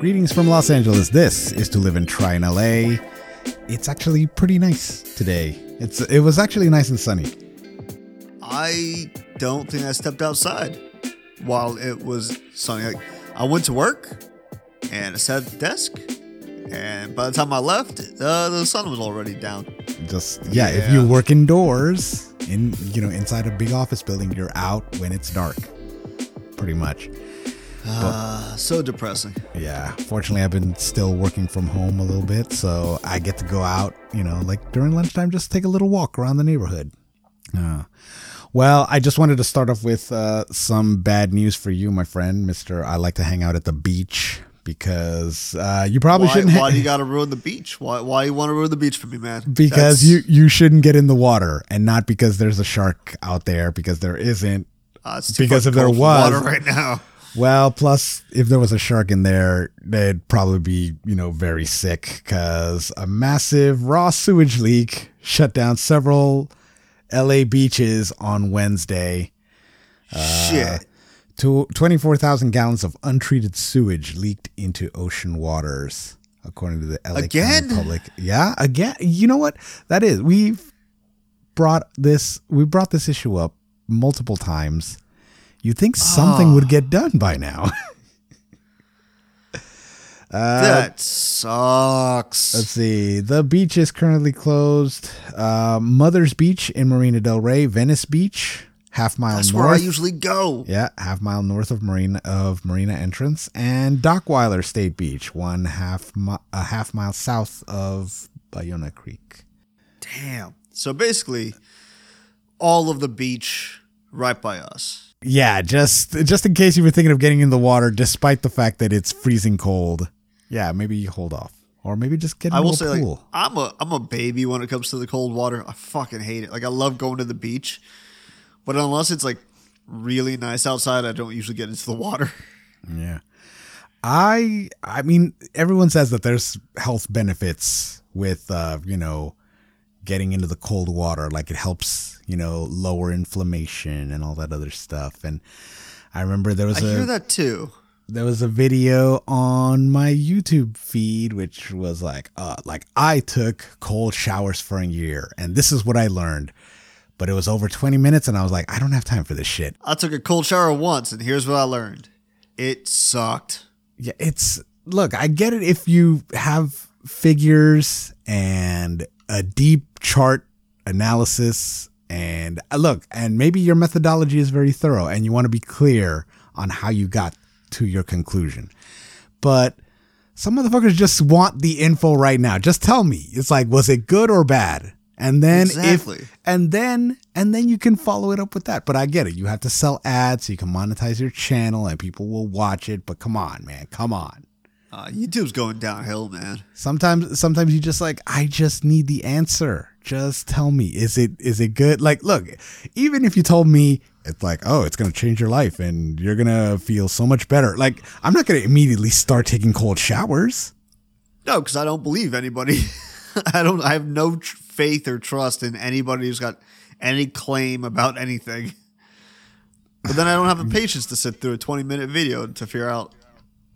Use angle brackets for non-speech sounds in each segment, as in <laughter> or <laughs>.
Greetings from Los Angeles. This is to live and try in LA. It's actually pretty nice today. It's it was actually nice and sunny. I don't think I stepped outside while it was sunny. Like, I went to work and I sat at the desk, and by the time I left, uh, the sun was already down. Just yeah, if you work indoors in you know inside a big office building, you're out when it's dark. Pretty much. Uh, so depressing. Yeah. Fortunately, I've been still working from home a little bit, so I get to go out, you know, like during lunchtime, just take a little walk around the neighborhood. Uh, well, I just wanted to start off with uh, some bad news for you, my friend, Mister. I like to hang out at the beach because uh, you probably Why, shouldn't. ha- why do you got to ruin the beach? Why Why you want to ruin the beach for me, man? because That's- you you shouldn't get in the water, and not because there's a shark out there, because there isn't. uh, because if there was- water right now. Well, plus if there was a shark in there, they'd probably be, you know, very sick because a massive raw sewage leak shut down several LA beaches on Wednesday. Uh, Shit. To 24,000 gallons of untreated sewage leaked into ocean waters, according to the LA Again? County Public. Yeah, again. You know what? That is. We've brought this we brought this issue up multiple times. You'd think something would get done by now. <laughs> that sucks. Let's see. The beach is currently closed. Uh, Mother's Beach in Marina Del Rey, Venice Beach, half mile That's north. where I usually go. yeah, half mile north of Marina of Marina Entrance, and Dockweiler State Beach, one half mi- a half mile south of Ballona Creek. Damn. So basically, all of the beach right by us. Yeah, just just in case you were thinking of getting in the water, despite the fact that it's freezing cold. Yeah, maybe you hold off, or maybe just get in I will say, like, pool. I'm a I'm a baby when it comes to the cold water. I fucking hate it. Like, I love going to the beach, but unless it's like really nice outside, I don't usually get into the water. <laughs> Yeah. I I mean everyone says that there's health benefits with uh, you know, getting into the cold water like it helps, you know, lower inflammation and all that other stuff. And I remember there was I a hear that too. there was a video on my YouTube feed which was like uh like I took cold showers for a year and this is what I learned. But it was over 20 minutes and I was like I don't have time for this shit. I took a cold shower once, and here's what I learned: it sucked. Yeah, it's look, I get it if you have figures and a deep chart analysis and uh, look, and maybe your methodology is very thorough and you want to be clear on how you got to your conclusion. But some motherfuckers just want the info right now. Just tell me. It's like was it good or bad? And then Exactly. if and then and then you can follow it up with that. But I get it. You have to sell ads so you can monetize your channel and people will watch it. But come on, man. Come on. Uh, YouTube's going downhill, man. Sometimes sometimes you just like I just need the answer. Just tell me is it is it good? Like look, even if you told me it's like, "Oh, it's going to change your life and you're going to feel so much better." Like I'm not going to immediately start taking cold showers. No, because I don't believe anybody. <laughs> I don't. I have no tr- faith or trust in anybody who's got any claim about anything. But then I don't have the patience to sit through a 20 minute video to figure out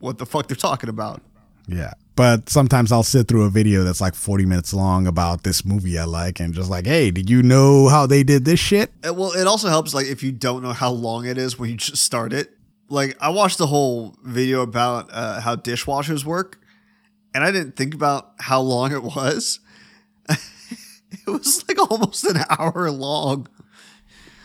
what the fuck they're talking about. Yeah. But sometimes I'll sit through a video that's like 40 minutes long about this movie I like and just like, "Hey, did you know how they did this shit?" Uh, Well, it also helps like if you don't know how long it is when you just start it. Like I watched the whole video about uh, how dishwashers work, and I didn't think about how long it was. <laughs> it was like almost an hour long.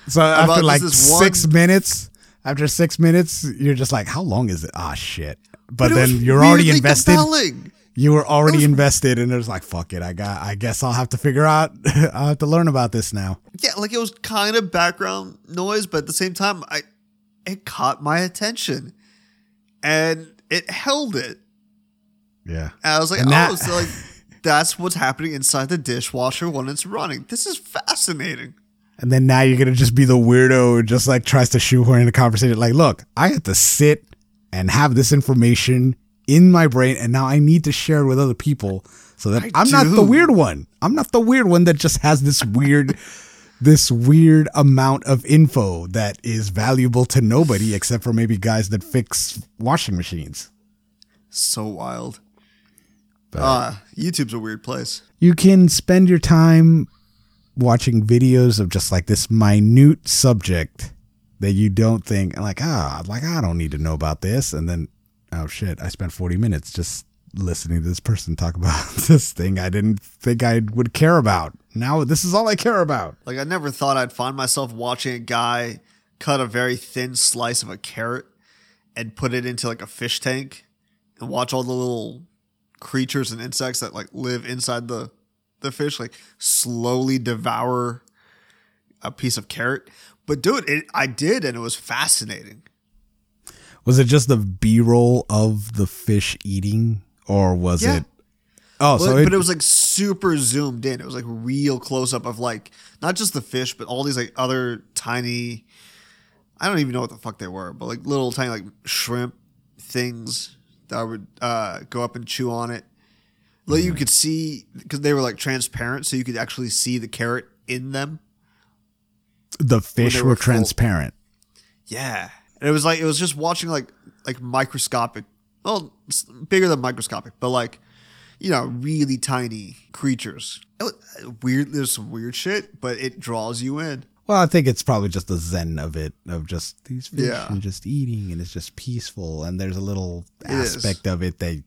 So after like this one- 6 minutes, after 6 minutes, you're just like, "How long is it?" Ah, shit. But, then you're already invested. compelling. You were already was- invested, and it was like, fuck it. I got. I guess I'll have to figure out. <laughs> I'll have to learn about this now. Yeah, like it was kind of background noise, but at the same time, I it caught my attention, and it held it. Yeah. And I was like, And oh, that- so like <laughs> that's what's happening inside the dishwasher when it's running. This is fascinating. And then now you're gonna just be the weirdo who just like tries to shoehorn in the conversation. Like, look, I had to sit and have this information in my brain, and now I need to share it with other people so that I I'm not the weird one. I'm not the weird one that just has this weird, <laughs> this weird amount of info that is valuable to nobody except for maybe guys that fix washing machines. So wild. Ah, YouTube's a weird place. You can spend your time watching videos of just like this minute subject that you don't think like ah like I don't need to know about this and then oh shit I spent 40 minutes just listening to this person talk about <laughs> this thing I didn't think I would care about. Now this is all I care about. Like I never thought I'd find myself watching a guy cut a very thin slice of a carrot and put it into like a fish tank and watch all the little creatures and insects that like live inside the the fish like slowly devour a piece of carrot. But dude, it, I did and it was fascinating. Was it just the B-roll of the fish eating or was Yeah. it Oh, But, so it, but it was like super zoomed in. It was like real close up of like not just the fish, but all these like other tiny. I don't even know what the fuck they were, but like little tiny like shrimp things that would uh, go up and chew on it. Like Mm-hmm. you could see because they were like transparent, so you could actually see the carrot in them. The fish were were full. transparent. Yeah, and it was like it was just watching like like microscopic, well, bigger than microscopic, but like you know, really tiny creatures. It was- Weird. There's some weird shit, but it draws you in. Well, I think it's probably just the zen of it, of just these fish Yeah. and just eating, and it's just peaceful. And there's a little aspect of it that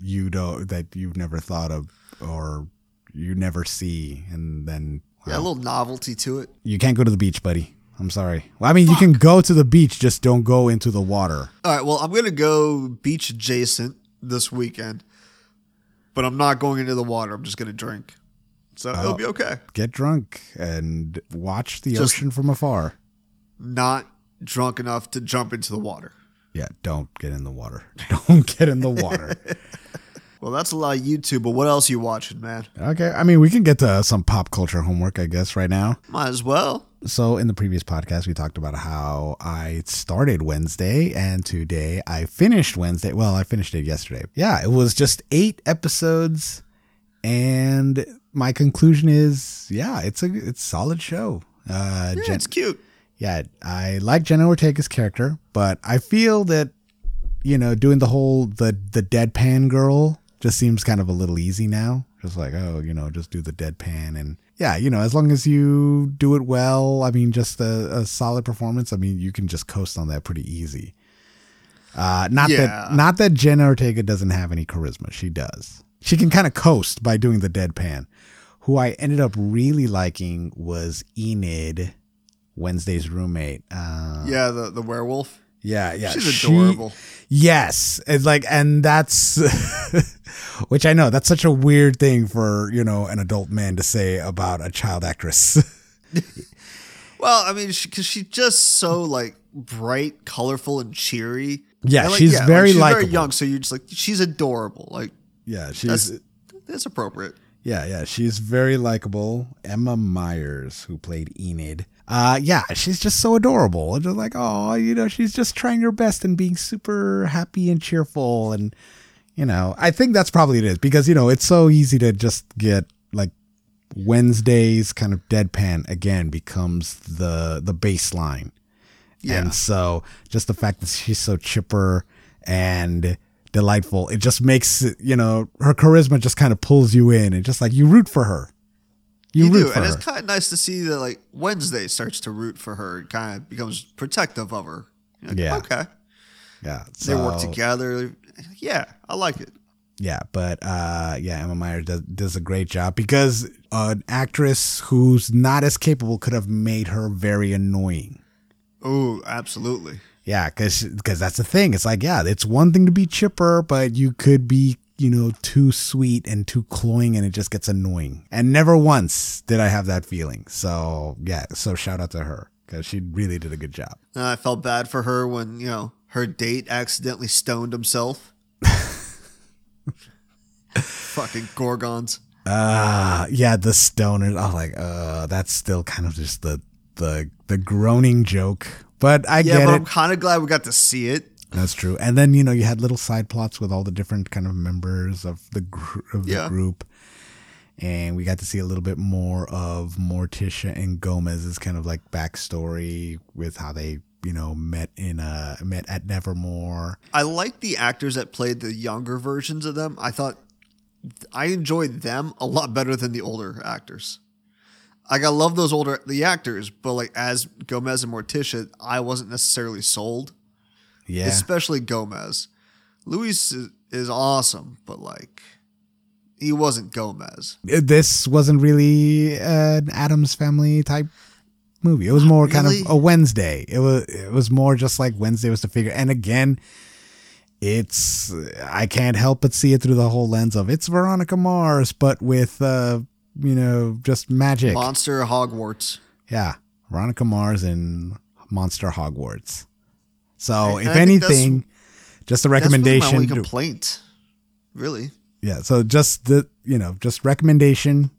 you don't, that you've never thought of, or you never see, and then Yeah, a little novelty to it. you can't go to the beach, buddy. I'm sorry. Well, I mean, you can go to the beach, just don't go into the water. All right. Well, I'm gonna go beach adjacent this weekend, but I'm not going into the water. I'm just gonna drink, so Oh. it'll be okay. Get drunk and watch the Just- ocean from afar. Not drunk enough to jump into the water. Yeah, don't get in the water. <laughs> Don't get in the water. <laughs> Well, that's a lot of YouTube, but what else you watching, man? okay, I mean, we can get to some pop culture homework, I guess, right now. Might as well. So, in the previous podcast, we talked about how I started Wednesday and today I finished Wednesday. Well, I finished it yesterday. Yeah, it was just eight episodes. And my conclusion is yeah, it's a it's solid show. Uh, Yeah, Jen- it's cute. yeah, I like Jenna Ortega's character, but I feel that you know doing the whole the the deadpan girl just seems kind of a little easy now. Just like oh, you know, just do the deadpan and yeah, you know, as long as you do it well, I mean, just a, a solid performance. I mean, you can just coast on that pretty easy. Uh, not Yeah. that not that Jenna Ortega doesn't have any charisma. She does. She can kind of coast by doing the deadpan. Who I ended up really liking was Enid, Wednesday's roommate. Uh, Yeah, the the werewolf. Yeah, yeah. She's she- adorable. Yes, it's like, and that's, <laughs> which I know that's such a weird thing for you know an adult man to say about a child actress. <laughs> Well, I mean, because she's just so like bright, colorful, and cheery. Yeah, And, like, she's very she's very young, so you're just like she's adorable. Like yeah, she's that's that's appropriate. Yeah, yeah. She's very likable. Emma Myers, who played Enid. Uh, yeah, she's just so adorable. Just like, oh, you know, she's just trying her best and being super happy and cheerful. And, you know, I think that's probably it is because, you know, it's so easy to just get like Wednesday's kind of deadpan again becomes the, the baseline. Yeah. And so just the fact that she's so chipper and delightful, it just makes you know, her charisma just kind of pulls you in and just like you root for her. You, You root do, for and her. it's kind of nice to see that like Wednesday starts to root for her. and Kind of becomes protective of her. Like, Yeah. Okay, yeah. they work together. Yeah, I like it. Yeah, but uh, yeah, Emma Myers does, does a great job because an actress who's not as capable could have made her very annoying. Oh, absolutely. Yeah, because that's the thing. It's like, yeah, it's one thing to be chipper, but you could be, you know, too sweet and too cloying and it just gets annoying. And never once did I have that feeling. So, yeah, so shout out to her because she really did a good job. And I felt bad for her when you know her date accidentally stoned himself. <laughs> Fucking gorgons. Uh, yeah, the stoners. I was like, uh, that's still kind of just the, the, the groaning joke. But I Yeah, get but it. I'm kind of glad we got to see it. That's true. And then you know you had little side plots with all the different kind of members of the gr- of the Yeah. group, and we got to see a little bit more of Morticia and Gomez's kind of like backstory with how they you know met in uh met at Nevermore. I like the actors that played the younger versions of them. I thought I enjoyed them a lot better than the older actors. Like I love those older the actors, but like as Gomez and Morticia, I wasn't necessarily sold. Yeah, Especially Gomez. Luis is, is awesome, but like he wasn't Gomez. this wasn't really an Addams Family type movie. It was more kind of a Wednesday. It was it was more just like Wednesday was the figure. And again, it's I can't help but see it through the whole lens of it's Veronica Mars, but with uh you know just magic. Monster Hogwarts. Yeah, Veronica Mars and Monster Hogwarts. So And if anything, just a really recommendation. only complaint. Really. yeah, so just the you know just recommendation.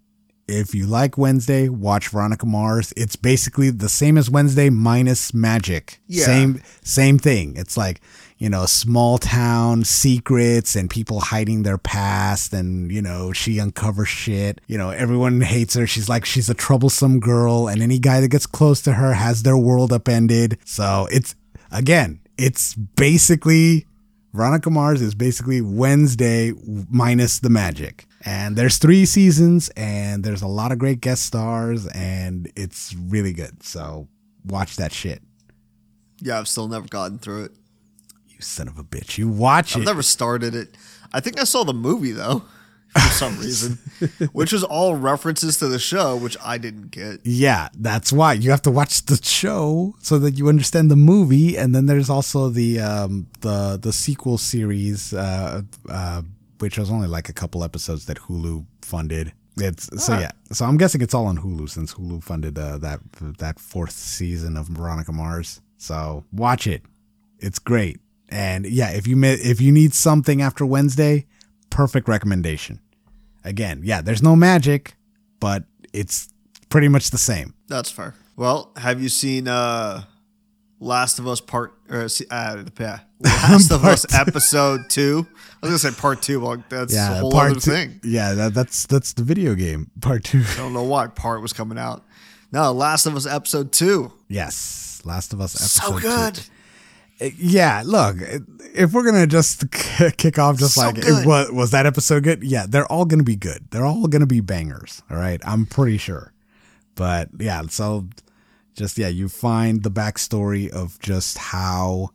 If you like Wednesday, watch Veronica Mars. It's basically the same as Wednesday minus magic. Yeah. Same same thing. It's like, you know, small town secrets and people hiding their past and, you know, she uncovers shit. You know, everyone hates her. She's like she's a troublesome girl and any guy that gets close to her has their world upended. So, it's again, it's basically Veronica Mars is basically Wednesday minus the magic. And there's three seasons and there's a lot of great guest stars and it's really good. So watch that shit. Yeah, I've still never gotten through it. You son of a bitch. You watch it. I've it. never started it. I think I saw the movie though, <laughs> for some reason, <laughs> which was all references to the show, which I didn't get. yeah, that's why you have to watch the show so that you understand the movie. And then there's also the um, the the sequel series, uh, uh, which was only like a couple episodes that Hulu funded. It's so yeah. So I'm guessing it's all on Hulu since Hulu funded uh, that that fourth season of Veronica Mars. So watch it. It's great. And yeah, if you if you need something after Wednesday, perfect recommendation. Again, yeah, there's no magic, but it's pretty much the same. That's fair. Well, have you seen uh Last of Us Part or uh, yeah, <laughs> Last of Us. Episode Two? I was gonna say Part Two, but that's Yeah, a whole other two, thing. Yeah, that, that's that's the video game part two. I don't know why Part was coming out. No, Last of Us Episode Two. yes, Last of Us Episode. So good. two. Yeah, look, if we're gonna just kick off just So like was was that episode good? Yeah, they're all gonna be good. They're all gonna be bangers. All right, I'm pretty sure. But yeah, so just yeah, you find the backstory of just how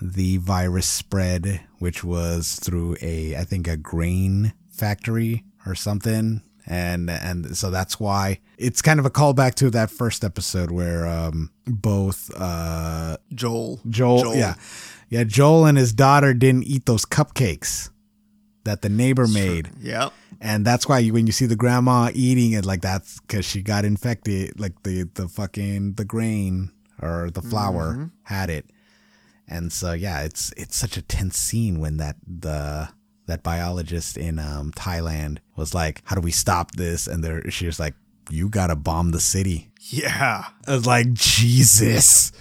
the virus spread, which was through a I think a grain factory or something. And and so that's why it's kind of a callback to that first episode where um both uh Joel. Joel, yeah. Yeah, Joel and his daughter didn't eat those cupcakes that the neighbor made. Yep. And that's why you, when you see the grandma eating it like that's cuz she got infected like the the fucking the grain or the flour had it. And so yeah, it's it's such a tense scene when that the that biologist in um, Thailand was like, "How do we stop this?" And there she was like, "You got to bomb the city." Yeah. I was like, "Jesus."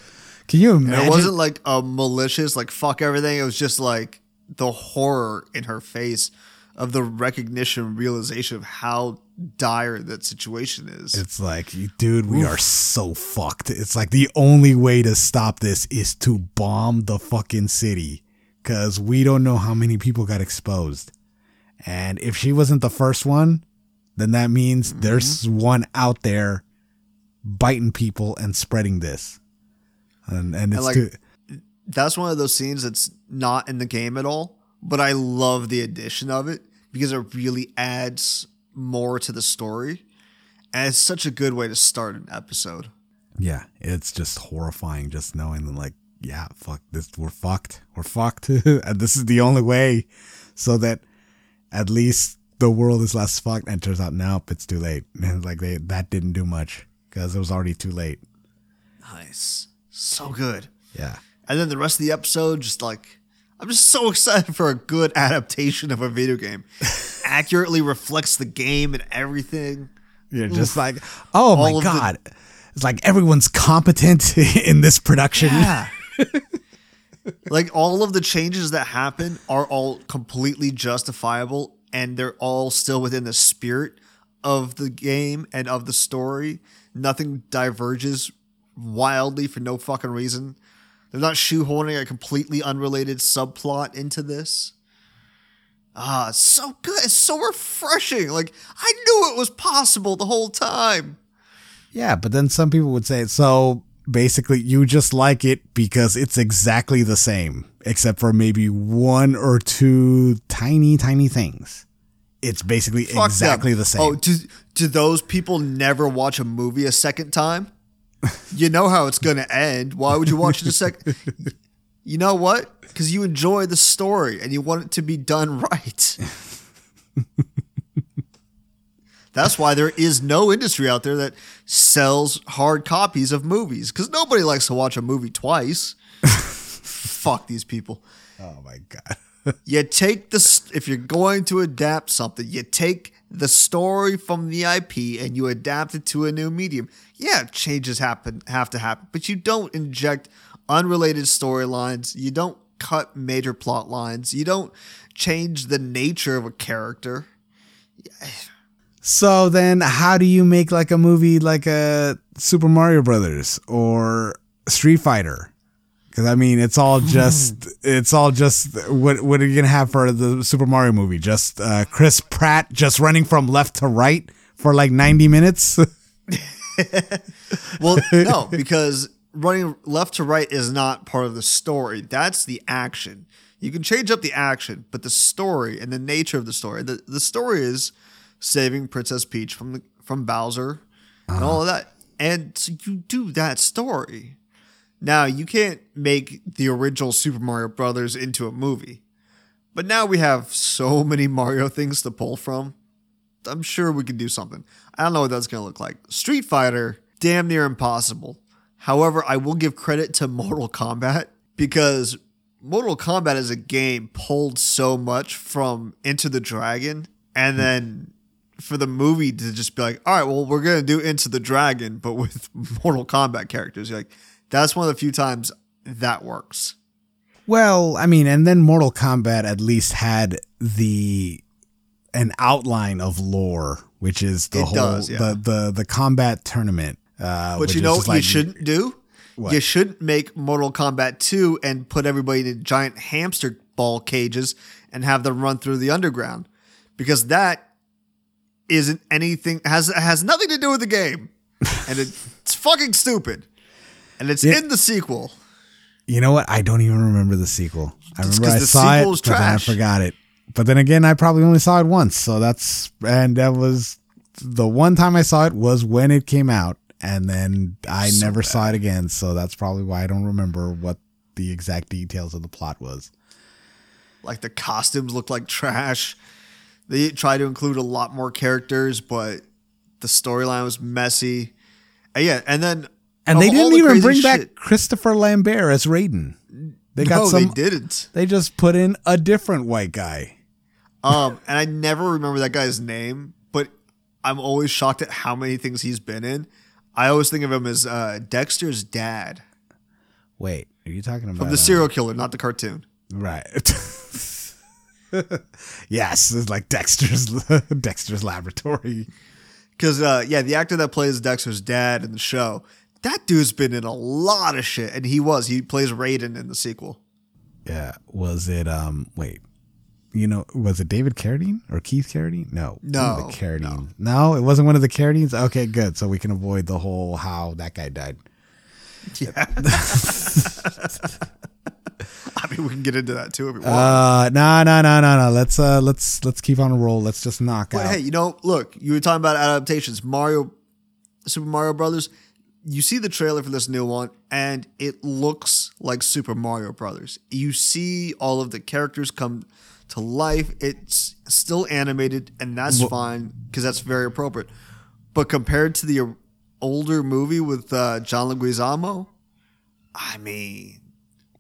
Can you And imagine? it wasn't like a malicious, like fuck everything. It was just like the horror in her face of the recognition, realization of how dire that situation is. It's like, dude, we are so fucked. It's like the only way to stop this is to bomb the fucking city because we don't know how many people got exposed. And if she wasn't the first one, then that means mm-hmm. there's one out there biting people and spreading this. And, and it's like- too, That's one of those scenes that's not in the game at all, but I love the addition of it because it really adds more to the story. And it's such a good way to start an episode. yeah, it's just horrifying just knowing that, like, yeah, fuck this, we're fucked. We're fucked. <laughs> and this is the only way so that at least the world is less fucked. And it turns out, nope, it's too late. And <laughs> like, they, that didn't do much because it was already too late. Nice. So good. Yeah. And then the rest of the episode, just like, I'm just so <laughs> excited for a good adaptation of a video game. Accurately reflects the game and everything. You're just like, oh my All the- God. it's like everyone's competent in this production. Yeah. <laughs> like all of the changes that happen are all completely justifiable and they're all still within the spirit of the game and of the story. Nothing diverges wildly for no fucking reason. They're not shoehorning a completely unrelated subplot into this. Ah, it's so good. It's so refreshing. Like I knew it was possible the whole time. Yeah, but then some people would say so basically you just like it because it's exactly the same except for maybe one or two tiny tiny things. It's basically Fuck exactly them. the same. Oh, do do those people never watch a movie a second time? you know how it's gonna end. Why would you watch it a second? You know what? Because you enjoy the story and you want it to be done <laughs> right. That's why there is no industry out there that sells hard copies of movies because nobody likes to watch a movie twice. <laughs> Fuck these people. oh my god. <laughs> You take the if you're going to adapt something, you take the story from the IP and you adapt it to a new medium. Yeah, changes happen have to happen, but you don't inject unrelated storylines. You don't cut major plot lines. You don't change the nature of a character. So then how do you make like a movie like a Super Mario Brothers or Street Fighter? Cuz I mean it's all <laughs> just it's all just what what are you going to have for the Super Mario movie? Just uh, Chris Pratt just running from left to right for like 90 minutes? <laughs> Well, no, because running left to right is not part of the story. That's the action. You can change up the action, but the story and the nature of the story. The, the story is saving Princess Peach from the, from Bowser and uh-huh. all of that. And so you do that story. Now, you can't make the original Super Mario Brothers into a movie. But now we have so many Mario things to pull from. I'm sure we can do something. I don't know what that's going to look like. Street Fighter, damn near impossible. However, I will give credit to Mortal Kombat because Mortal Kombat as a game pulled so much from Enter the Dragon. And hmm. then for the movie to just be like, all right, well, we're going to do Enter the Dragon, but with <laughs> Mortal Kombat characters. You're like, that's one of the few times that works. Well, I mean, and then Mortal Kombat at least had the an outline of lore, which is the It whole does, yeah. the the the combat tournament. Uh, But which you know what you shouldn't do? What? You shouldn't make Mortal Kombat 2 and put everybody in giant hamster ball cages and have them run through the underground. Because that isn't anything has has nothing to do with the game. And <laughs> it's fucking stupid. And it's Yeah. in the sequel. You know what? I don't even remember the sequel. I It's remember I the saw it, but then I forgot it. But then again, I probably only saw it once, so that's and that was the one time I saw it was when it came out, and then I So never saw it again. So that's probably why I don't remember what the exact details of the plot was. Like the costumes look like trash. They tried to include a lot more characters, but the storyline was messy. And yeah, and then And they didn't the even bring back Christopher Lambert as Raiden. They got no, some. they didn't. They just put in a different white guy. Um, and I never remember that guy's name, but I'm always shocked at how many things he's been in. I always think of him as uh, Dexter's dad Wait, are you talking about from the uh, serial killer, not the cartoon. Right. <laughs> <laughs> yes, it's like Dexter's <laughs> Dexter's laboratory. Because uh, yeah, the actor that plays Dexter's dad in the show, that dude's been in a lot of shit, and he was he plays Raiden in the sequel. Yeah. Was it um wait. You know, was it David Carradine or Keith Carradine? No. No, the Carradines. No. it wasn't one of the Carradines? Okay, good. So we can avoid the whole how that guy died. Yeah. <laughs> <laughs> We can get into that too if we want. Uh no, no, no, no, no. Let's uh let's let's keep on a roll. Let's just knock But out. hey, you know, look, you were talking about adaptations. Mario, Super Mario Brothers. You see the trailer for this new one, and it looks like Super Mario Brothers. You see all of the characters come to life. It's still animated, and that's fine because that's very appropriate. But compared to the older movie with uh, John Leguizamo, I mean,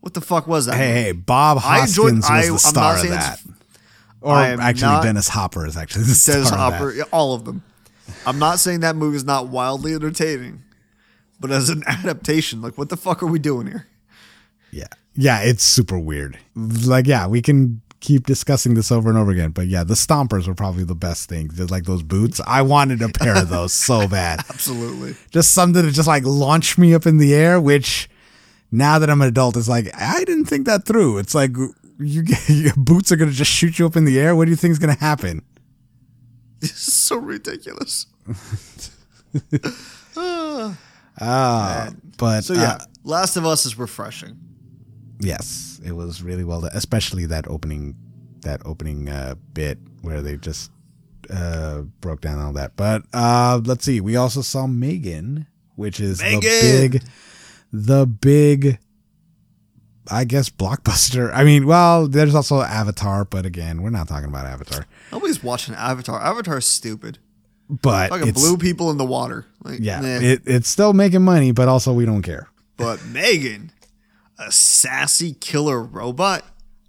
what the fuck was that? Hey, hey, Bob enjoyed- Hoskins I- I'm was the star of that. Or actually, not- Dennis Hopper is actually the <laughs> star Dennis of Hopper, that. all of them. I'm not saying that movie is not wildly entertaining, but as an <laughs> adaptation, like what the fuck are we doing here? Yeah. Yeah, it's super weird. Like, yeah, we can keep discussing this over and over again. But yeah, the stompers were probably the best thing. Just like those boots. I wanted a pair of those so <laughs> bad. Absolutely. Just something to just like launch me up in the air, which now that I'm an adult, it's like I didn't think that through. It's like you <laughs> your boots are gonna just shoot you up in the air. What do you think is gonna happen? <laughs> This is so ridiculous. <laughs> Ah, but So yeah, uh, Last of Us is refreshing. yes, it was really well done, especially that opening that opening uh, bit where they just uh, broke down all that. But uh, let's see, we also saw Megan, which is the big, the big. I guess blockbuster. I mean, well, there's also Avatar, but again, we're not talking about Avatar. Nobody's watching Avatar. Avatar is stupid. But it's, blue people in the water. Like, yeah, it, it's still making money, but also we don't care. but <laughs> Megan, a sassy killer robot.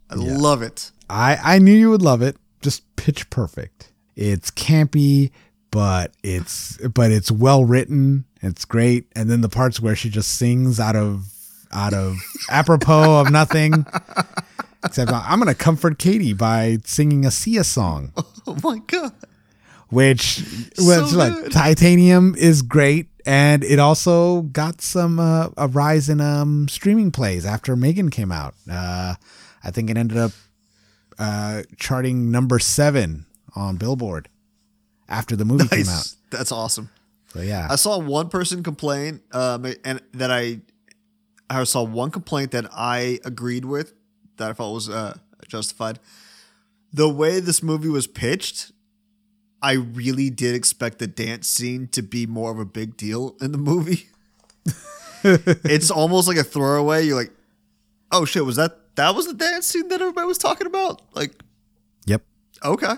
I love it. I I knew you would love it. Just pitch perfect. It's campy, but it's but it's well written. It's great. And then the parts where she just sings out of out of <laughs> apropos of nothing. Except I'm gonna comfort Katie by singing a Sia song, <laughs> Oh my god. which was like good. Titanium is great, and it also got some uh, a rise in um streaming plays after Megan came out. Uh, I think it ended up uh, charting number seven on Billboard after the movie came out. That's awesome. So yeah, I saw one person complain, um, and that I, I saw one complaint that I agreed with, that I felt was uh, justified. The way this movie was pitched, I really did expect the dance scene to be more of a big deal in the movie. <laughs> it's almost like a throwaway. You're like, oh shit, was that that was the dance scene that everybody was talking about? Like, yep. okay,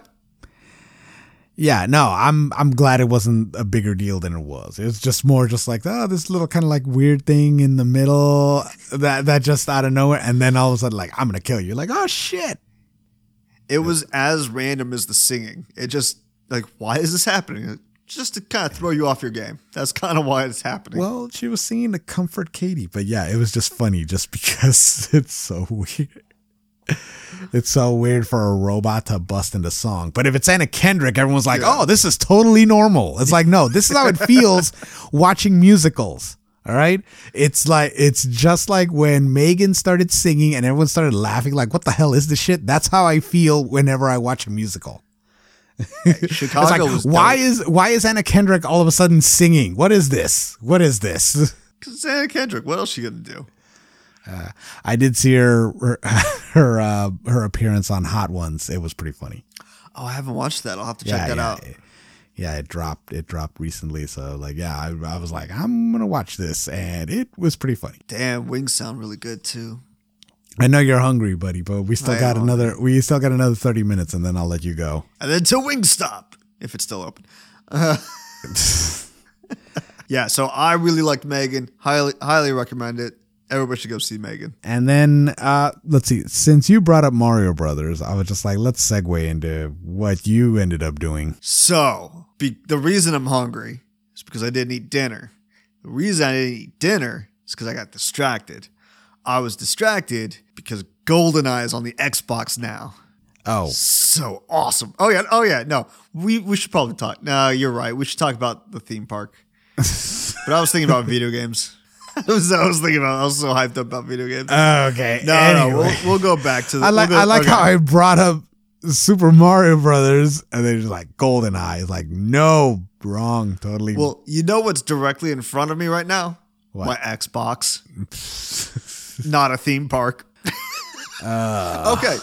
Yeah, no, I'm I'm glad it wasn't a bigger deal than it was. It was just more just like, oh, this little kind of like weird thing in the middle that that just out of nowhere and then all of a sudden like I'm going to kill you. Like, oh shit. it was as random as the singing. It just like, why is this happening? Just to kind of throw you off your game. That's kind of why it's happening. Well, she was singing to comfort Katie, but yeah, it was just funny just <laughs> because it's so weird. <laughs> It's so weird for a robot to bust into song. But if it's Anna Kendrick, everyone's like, Yeah. oh, this is totally normal. It's like, no, this is how it feels <laughs> watching musicals. All right. It's like, it's just like when Megan started singing and everyone started laughing, like, what the hell is this shit? That's how I feel whenever I watch a musical. <laughs> Chicago like, was why dope. is why is Anna Kendrick all of a sudden singing? What is this? What is this? Anna Kendrick. What else she gonna do? I did see her her <laughs> her, uh, her appearance on Hot Ones. It was pretty funny. Oh, I haven't watched that. I'll have to check that yeah, out. It, yeah, it dropped. It dropped recently. So like, yeah, I, I was like, I'm gonna watch this, and it was pretty funny. Damn, wings sound really good too. I know you're hungry, buddy, but we still I got another. We still got another thirty minutes, and then I'll let you go. And then to Wingstop, if it's still open. Uh, <laughs> <laughs> yeah, so I really liked Megan. Highly, highly recommend it. Everybody should go see Megan. And then uh, let's see. Since you brought up Mario Brothers, I was just like, let's segue into what you ended up doing. So, be, the reason I'm hungry is because I didn't eat dinner. The reason I didn't eat dinner is because I got distracted. I was distracted because GoldenEye is on the Xbox now. Oh, So awesome. Oh yeah, oh yeah. No, we we should probably talk. No, you're right. We should talk about the theme park. <laughs> but I was thinking about video games. <laughs> I was, I was thinking about. I was so hyped up about video games. okay. no, no, we'll, we'll go back to. The, I like we'll go- I like okay. how I brought up Super Mario Brothers, and they're just like Golden Eyes. Like no, wrong, totally. Well, you know what's directly in front of me right now? What? My Xbox. <laughs> Not a theme park. <laughs> Uh. okay.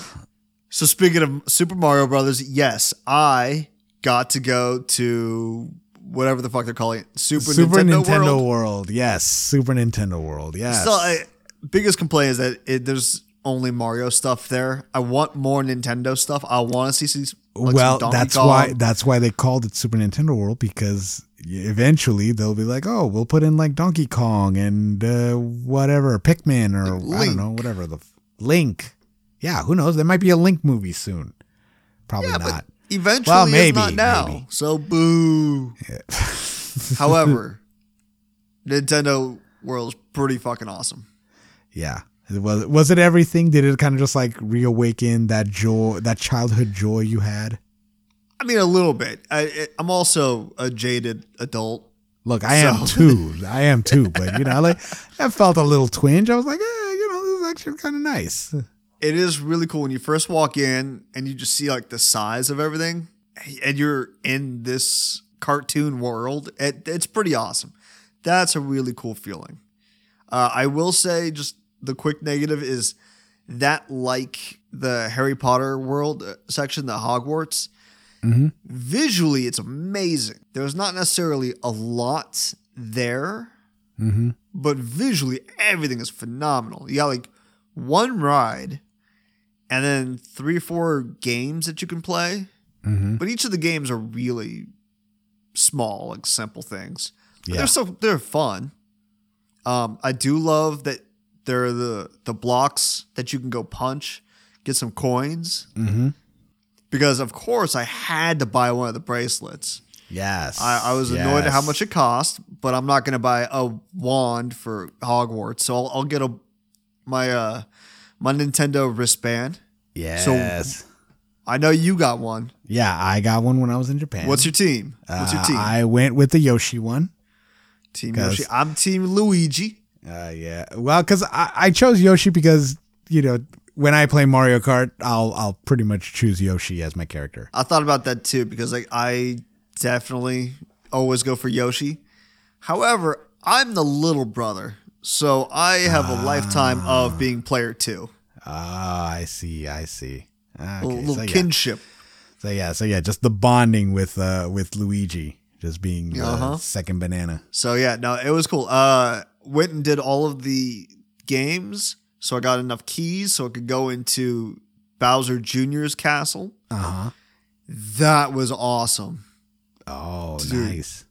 So speaking of Super Mario Brothers, yes, I got to go to whatever the fuck they're calling it, Super, Super Nintendo, Nintendo, World. World. yes, Super Nintendo World, yes. Still, I, biggest complaint is that it, there's only Mario stuff there. I want more Nintendo stuff. I want to see some. like, well, Donkey that's Kong. why that's why they called it Super Nintendo World because eventually they'll be like, oh, we'll put in like Donkey Kong and uh, whatever Pikmin or I don't know whatever the f- Link. Yeah, who knows? There might be a Link movie soon. Probably Yeah, not. but eventually Well, maybe, not now. maybe. So boo. <laughs> However, Nintendo World's pretty fucking awesome. Yeah. Was was it everything? Did it kind of just like reawaken that joy, that childhood joy you had? I mean, a little bit. I, I'm also a jaded adult. Look, I am too. I am too. But you know, like I felt a little twinge. I was like, eh, you know, this is actually kind of nice. It is really cool when you first walk in and you just see like the size of everything and you're in this cartoon world it, it's pretty awesome that's a really cool feeling uh, i will say just the quick negative is that like the harry potter world uh, section the hogwarts visually it's amazing there's not necessarily a lot there Mm-hmm. but visually everything is phenomenal. You got like one ride and then three or four games that you can play. Mm-hmm. But each of the games are really small, like simple things. But Yeah. They're so they're fun. Um, I do love that there are the the blocks that you can go punch, get some coins. Mm-hmm. Because of course I had to buy one of the bracelets. Yes. I, I was annoyed at how much it cost, but I'm not going to buy a wand for Hogwarts, so I'll, I'll get a my uh my Nintendo wristband. Yes. I know you got one. yeah, I got one when I was in Japan. What's your team? What's your Uh, team? I went with the Yoshi one. Team Yoshi. I'm Team Luigi. Uh, yeah. Well, because I, I chose Yoshi because you know when I play Mario Kart, I'll I'll pretty much choose Yoshi as my character. I thought about that too because like I definitely always go for Yoshi. However, I'm the little brother, so I have a lifetime of being player two. Ah, I see. I see. A little so, yeah. kinship. so yeah, so yeah, just the bonding with uh with Luigi, just being uh, Uh-huh. second banana. So yeah, no, it was cool. Uh went and did all of the games, so I got enough keys so I could go into Bowser Jr.'s castle. Uh huh. That was awesome. Oh, Dude. nice.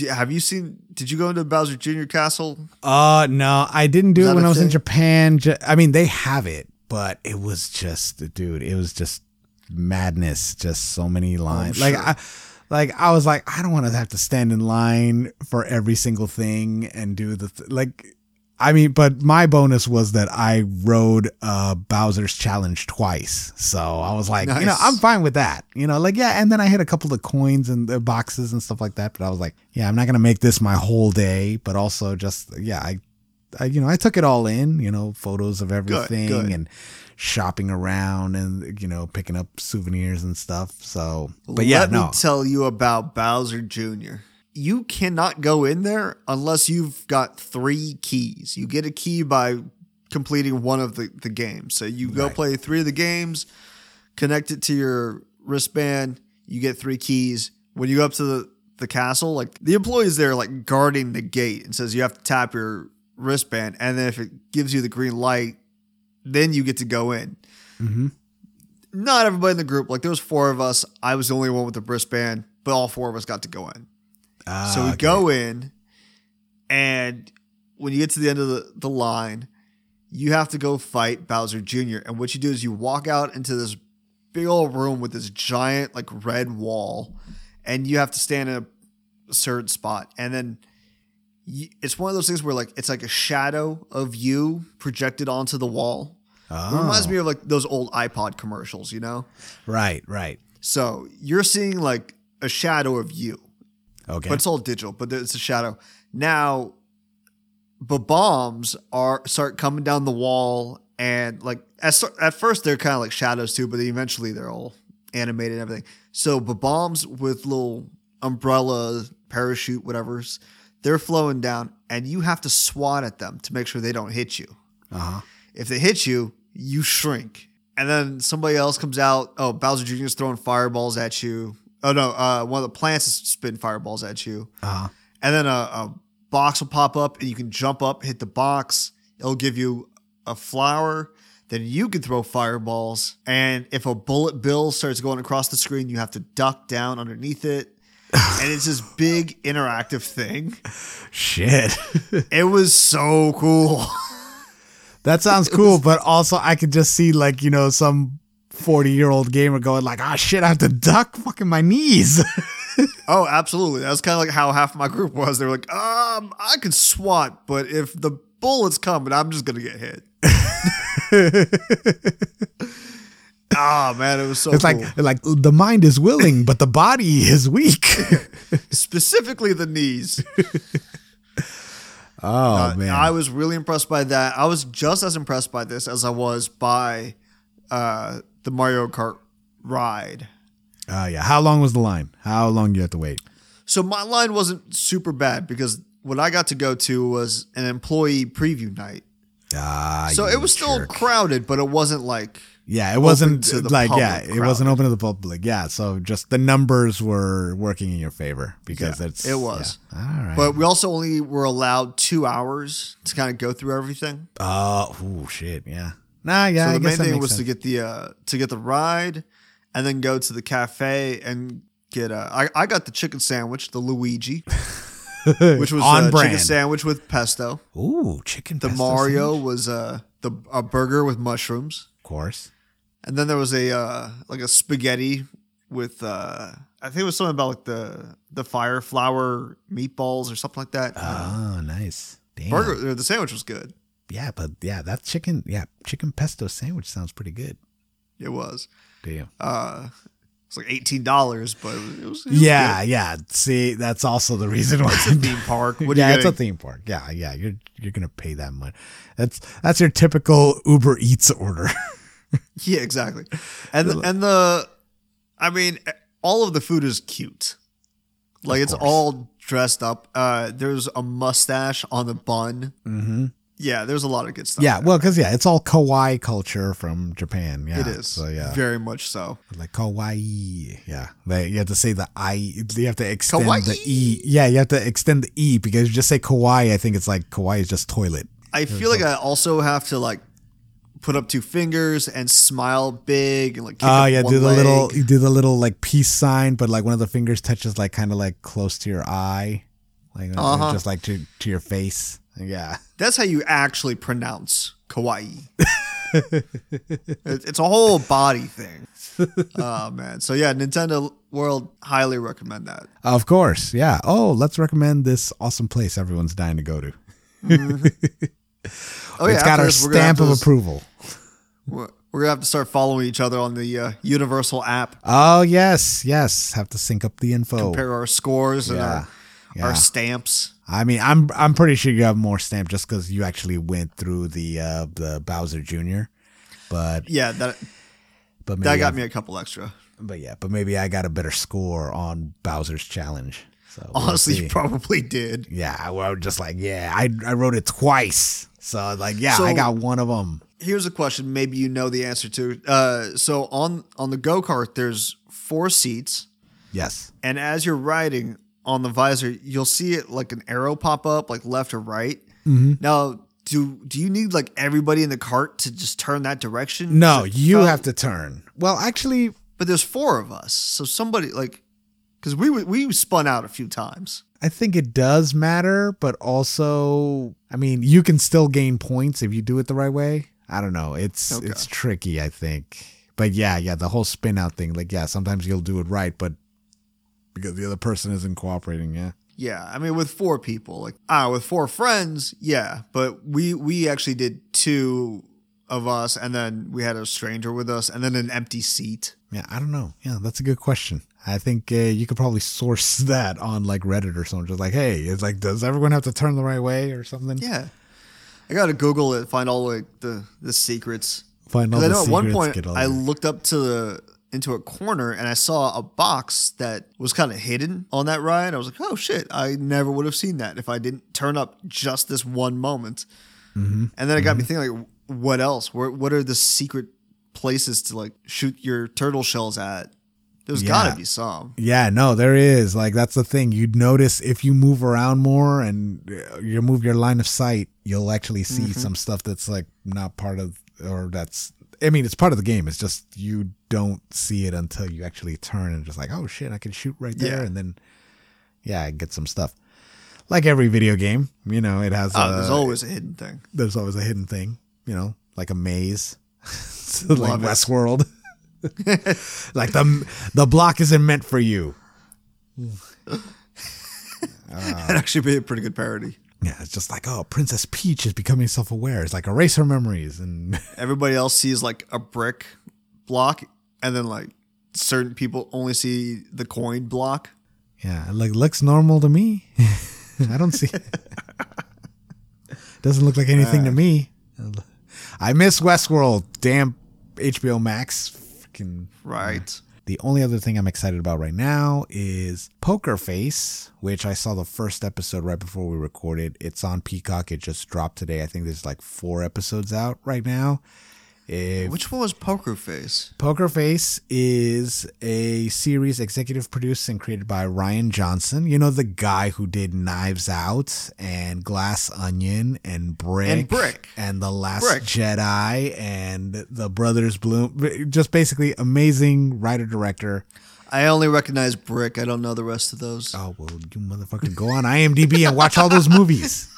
Have you seen? Did you go into Bowser Jr. castle? Uh no, I didn't do it when i was in? Japan. I mean, they have it, but it was just, dude, it was just madness. Just so many lines. like sure. I, like I was like, I don't want to have to stand in line for every single thing and do the th- like. I mean, but my bonus was that I rode uh, Bowser's challenge twice, so I was like, you know, I'm fine with that. You know, like yeah, and then I hit a couple of coins and the boxes and stuff like that. But I was like, yeah, I'm not gonna make this my whole day, but also just yeah, I I, you know, I took it all in, you know, photos of everything good. and shopping around and, you know, picking up souvenirs and stuff. So, but yeah, Let no. me tell you about Bowser Jr. You cannot go in there unless you've got three keys. You get a key by completing one of the, the games. So you go Right. play three of the games, connect it to your wristband, you get three keys. When you go up to the, the castle, like the employees there like guarding the gate and says you have to tap your wristband and then if it gives you the green light, then you get to go in hmm not everybody in the group. Like there was four of us. I was the only one with the wristband, but all four of us got to go in. Ah, so we okay. go in, and when you get to the end of the, the line, you have to go fight Bowser Jr. And what you do is you walk out into this big old room with this giant like red wall, and you have to stand in a certain spot, and then. you- It's one of those things where like it's like a shadow of you projected onto the wall. It reminds Oh, me of like those old iPod commercials, you know? Right, right. So you're seeing like a shadow of you, Okay. but it's all digital, but it's a shadow. Now, the bombs are start coming down the wall, and like at, at first they're kind of like shadows too, but eventually they're all animated and everything. So the bombs with little umbrella, parachute, whatever's, they're flowing down, and you have to swat at them to make sure they don't hit you. uh-huh. If they hit you, you shrink. And then somebody else comes out. Oh, Bowser Jr. is throwing fireballs at you. Oh no, uh, one of the plants is spitting fireballs at you. Uh-huh. And then a, a box will pop up, and you can jump up, hit the box. It'll give you a flower. Then you can throw fireballs. And if a bullet bill starts going across the screen, you have to duck down underneath it. <laughs> and it's this big interactive thing. Shit. <laughs> It was so cool. <laughs> that sounds cool, but also I could just see like, you know, some 40 year old gamer going like, ah, shit, I have to duck fucking my knees. <laughs> Oh, absolutely. That's kind of like how half my group was. They were like, um, I could swat, but if the bullet's coming, I'm just gonna get hit. oh <laughs> man, it was so It's cool. like like the mind is willing, but the body is weak. <laughs> specifically the knees. oh Uh, man. I was really impressed by that. I was just as impressed by this as I was by uh, the Mario Kart ride. Oh yeah. How long was the line? How long do you have to wait? So my line wasn't super bad because what I got to go to was an employee preview night. Ah, So it was still crowded, but it wasn't like Yeah, it wasn't like yeah, public it wasn't open to the public. Yeah, so just the numbers were working in your favor because Yeah, it's it was. yeah. All right. But we also only were allowed two hours to kind of go through everything. oh, shit, yeah. Nah, yeah. so I the guess main thing was to get the uh, to get the ride, and then go to the cafe and get. Uh, I I got the chicken sandwich, the Luigi, <laughs> which was on a brand. chicken sandwich with pesto. Ooh, chicken. The Mario sandwich? was uh, the a burger with mushrooms, of course. and then there was a uh, like a spaghetti with. Uh, I think it was something about like the the fire flower meatballs or something like that. Oh, nice. Damn. Burger, the sandwich was good. Yeah, but yeah, that chicken, yeah, chicken pesto sandwich sounds pretty good. It was. Damn. Uh, it's like eighteen dollars, but it was. It was, it was Yeah, yeah. See, that's also the reason why. good. theme park. What yeah, it's a theme park. Yeah, yeah. You're you're gonna pay that much. That's that's your typical Uber Eats order. <laughs> Yeah, exactly. And the, and the, I mean, all of the food is cute. Like it's all dressed up. Uh, there's a mustache on the bun. mm-hmm. Yeah, there's a lot of good stuff. Yeah, well, because yeah, it's all kawaii culture from Japan. Yeah, it is. So yeah, very much so. like kawaii. Yeah, they, you have to say the i. You have to extend the e. Yeah, you have to extend the e because you just say kawaii. I think it's like kawaii is just toilet. I feel like I also have to like put up two fingers and smile big and like. Oh up yeah, do the leg. little you do the little like peace sign, but like one of the fingers touches like kind of like close to your eye, like uh, Uh-huh. just like to to your face. Yeah. That's how you actually pronounce kawaii. It's a whole body thing. <laughs> oh man. So yeah, Nintendo World highly recommend that. Of course, yeah. Oh, let's recommend this awesome place everyone's dying to go to. <laughs> Oh yeah, it's got our this, we're gonna have stamp of approval. We're, we're gonna have to start following each other on the uh, Universal app. Oh yes, yes. Have to sync up the info. Compare our scores and our, yeah. our stamps. I mean, I'm I'm pretty sure you have more stamp just because you actually went through the uh, the Bowser Jr. But Yeah, that but maybe that got I've- me a couple extra. But yeah, but maybe I got a better score on Bowser's challenge. So we'll Honestly, you probably did. yeah, I was just like, yeah, I I wrote it twice. So like, yeah, I got one of them. Here's a question. Maybe you know the answer to. Uh, so on on the go kart, there's four seats. Yes. and as you're riding on the visor, you'll see it like an arrow pop up, like left or right. Mm-hmm. Now, do do you need like everybody in the cart to just turn that direction? No, you have to turn. Well, actually, But there's four of us, so somebody like, because we we spun out a few times. I think it does matter, but also, I mean, you can still gain points if you do it the right way. I don't know. It's Okay. it's tricky, I think. But yeah, yeah, the whole spin out thing, like yeah, sometimes you'll do it right, but because the other person isn't cooperating, yeah. Yeah, I mean with four people, like ah, with four friends, yeah. But we we actually did two of us, and then we had a stranger with us, and then an empty seat. Yeah, I don't know. Yeah, that's a good question. I think uh, you could probably source <laughs> that on like Reddit or something. Just like, hey, it's like, does everyone have to turn the right way or something? Yeah, I gotta Google it, find all like the the secrets. Find all Because I the know at one point I looked up to the into a corner and I saw a box that was kind of hidden on that ride. I was like, oh shit, I never would have seen that if I didn't turn up just this one moment. Mm-hmm. And then it got me thinking, like, what else? Where, what are the secret places to like shoot your turtle shells at? There's Yeah. gotta be some. Yeah, no, there is. Like that's the thing. You'd notice if you move around more and uh, you move your line of sight, you'll actually see Mm-hmm. some stuff that's like not part of or that's I mean, it's part of the game. It's just you don't see it until you actually turn and just like, "Oh shit, I can shoot right there." Yeah. And then yeah, I get some stuff. Like every video game, you know, it has Oh, a, there's always a hidden thing. there's always a hidden thing, you know, like a maze, <laughs> like Westworld. <laughs> like the the block isn't meant for you. <laughs> That'd actually be a pretty good parody. Yeah, it's just like, oh, Princess Peach is becoming self aware. It's like erase her memories and <laughs> Everybody else sees like a brick block, and then like certain people only see the coin block. Yeah, it like looks normal to me. <laughs> I don't see. <laughs> Doesn't look like anything to me. I miss Westworld. Damn HBO Max. Freaking Right. The only other thing I'm excited about right now is Poker Face, which I saw the first episode right before we recorded. It's on Peacock. It just dropped today. I think there's like four episodes out right now. If Which one was Poker Face? Poker Face is a series executive produced and created by Rian Johnson. You know the guy who did Knives Out and Glass Onion and Brick And Brick. and The Last Brick. Jedi and The Brothers Bloom. Just basically amazing writer director. I only recognize Brick. I don't know the rest of those. Oh well, you motherfucker, go on IMDb and watch all those movies. <laughs>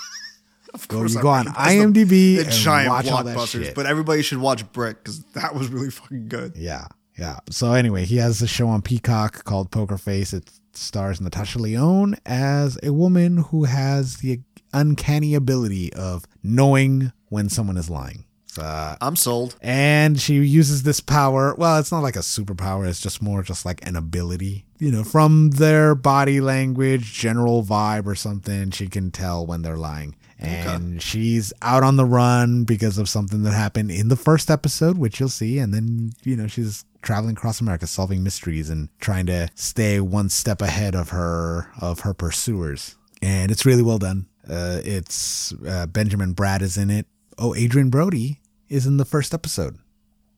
of Go, course you I go on recognize them. IMDb The and giant watch all that blockbusters. shit. But everybody should watch Brick because that was really fucking good. Yeah, yeah. So anyway, he has a show on Peacock called Poker Face. It stars Natasha Lyonne as a woman who has the uncanny ability of knowing when someone is lying. Uh, I'm sold. and she uses this power. Well, it's not like a superpower. It's just more just like an ability. You know, from their body language, general vibe, or something, she can tell when they're lying. And she's out on the run because of something that happened in the first episode, which you'll see. And then, you know, she's traveling across America, solving mysteries and trying to stay one step ahead of her of her pursuers. And it's really well done. Uh, it's uh, Benjamin Bratt is in it. Oh, Adrien Brody is in the first episode,